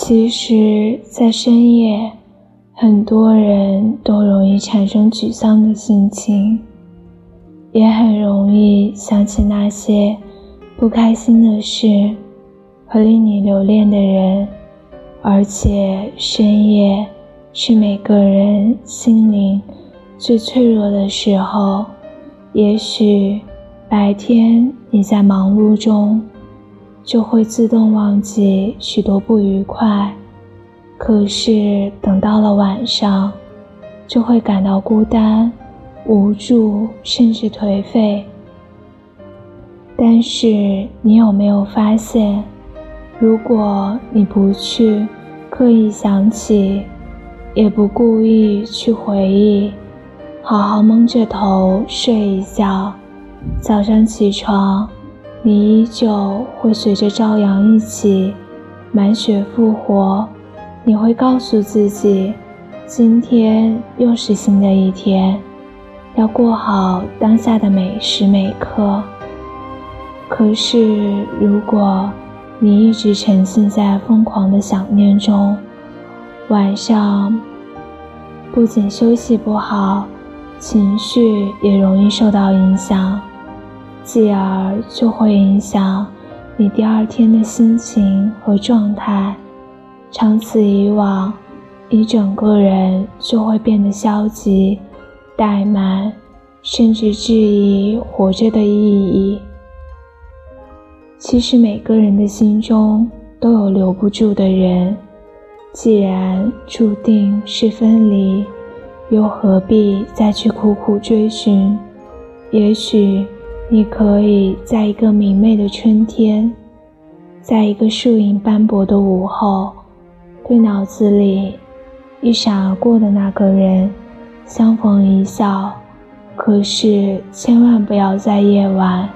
其实，在深夜，很多人都容易产生沮丧的心情，也很容易想起那些不开心的事和令你留恋的人。而且，深夜是每个人心灵最脆弱的时候。也许，白天你在忙碌中。就会自动忘记许多不愉快，可是等到了晚上，就会感到孤单、无助，甚至颓废。但是你有没有发现，如果你不去刻意想起，也不故意去回忆，好好蒙着头睡一觉，早上起床。你依旧会随着朝阳一起满血复活，你会告诉自己，今天又是新的一天，要过好当下的每时每刻。可是，如果你一直沉浸在疯狂的想念中，晚上不仅休息不好，情绪也容易受到影响。继而就会影响你第二天的心情和状态，长此以往，你整个人就会变得消极、怠慢，甚至质疑活着的意义。其实每个人的心中都有留不住的人，既然注定是分离，又何必再去苦苦追寻？也许。你可以在一个明媚的春天，在一个树影斑驳的午后，对脑子里一闪而过的那个人相逢一笑。可是千万不要在夜晚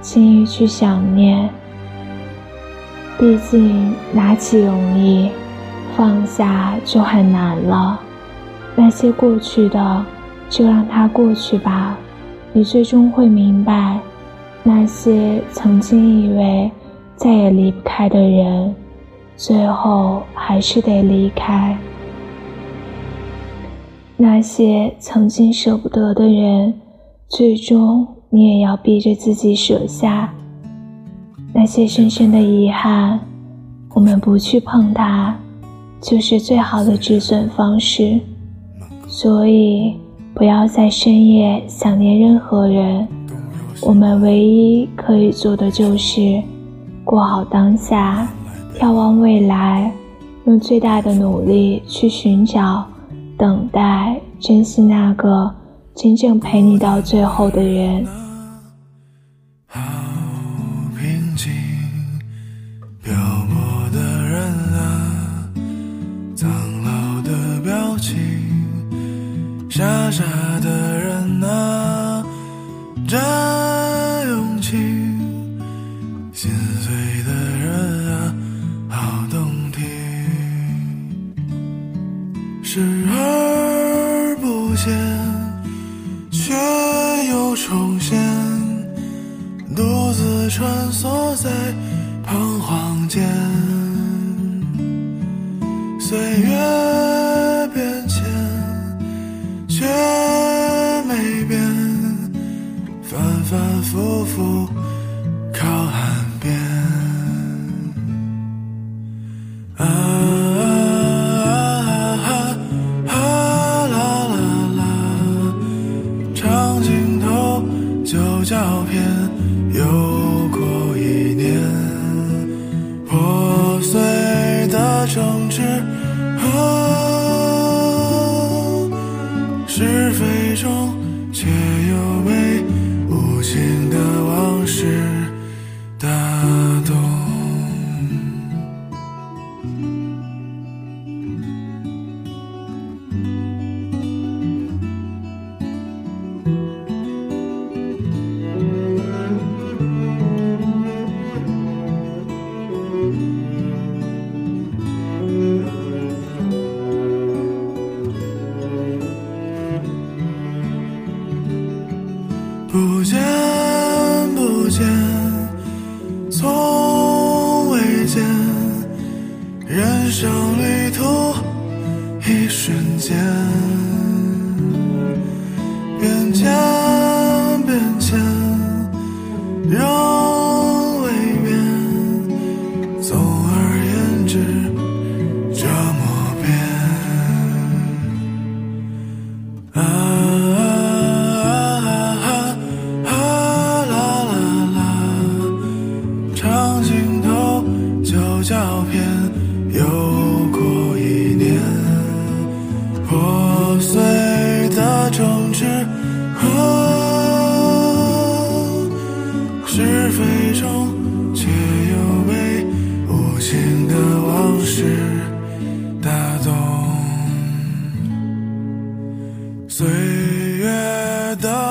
轻易去想念，毕竟拿起容易，放下就很难了。那些过去的，就让它过去吧。你最终会明白，那些曾经以为再也离不开的人，最后还是得离开；那些曾经舍不得的人，最终你也要逼着自己舍下。那些深深的遗憾，我们不去碰它，就是最好的止损方式。所以。不要在深夜想念任何人，我们唯一可以做的就是过好当下，眺望未来，用最大的努力去寻找、等待、珍惜那个真正陪你到最后的人。傻的人啊，真勇气；心碎的人啊，好动听。视而不见，却又重现，服靠岸边。啊啊啊啦啦啦，长镜头旧照片又过一年，破碎的城池。人生旅途一瞬间，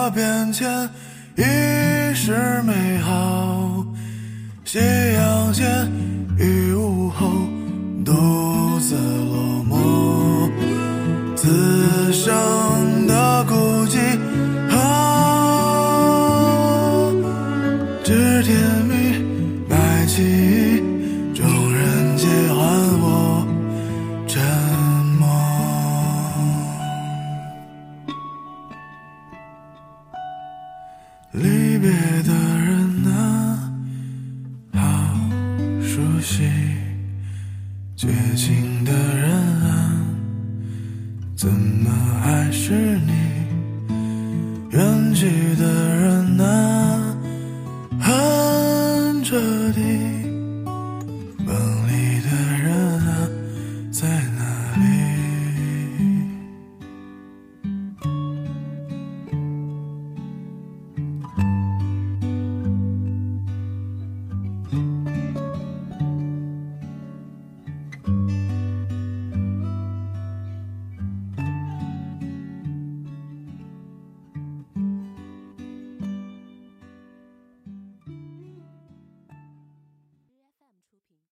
我变迁已是美好，夕阳前雨午后独自落寞，此生别的人啊，好熟悉；绝情的人啊，怎么还是你？远去的人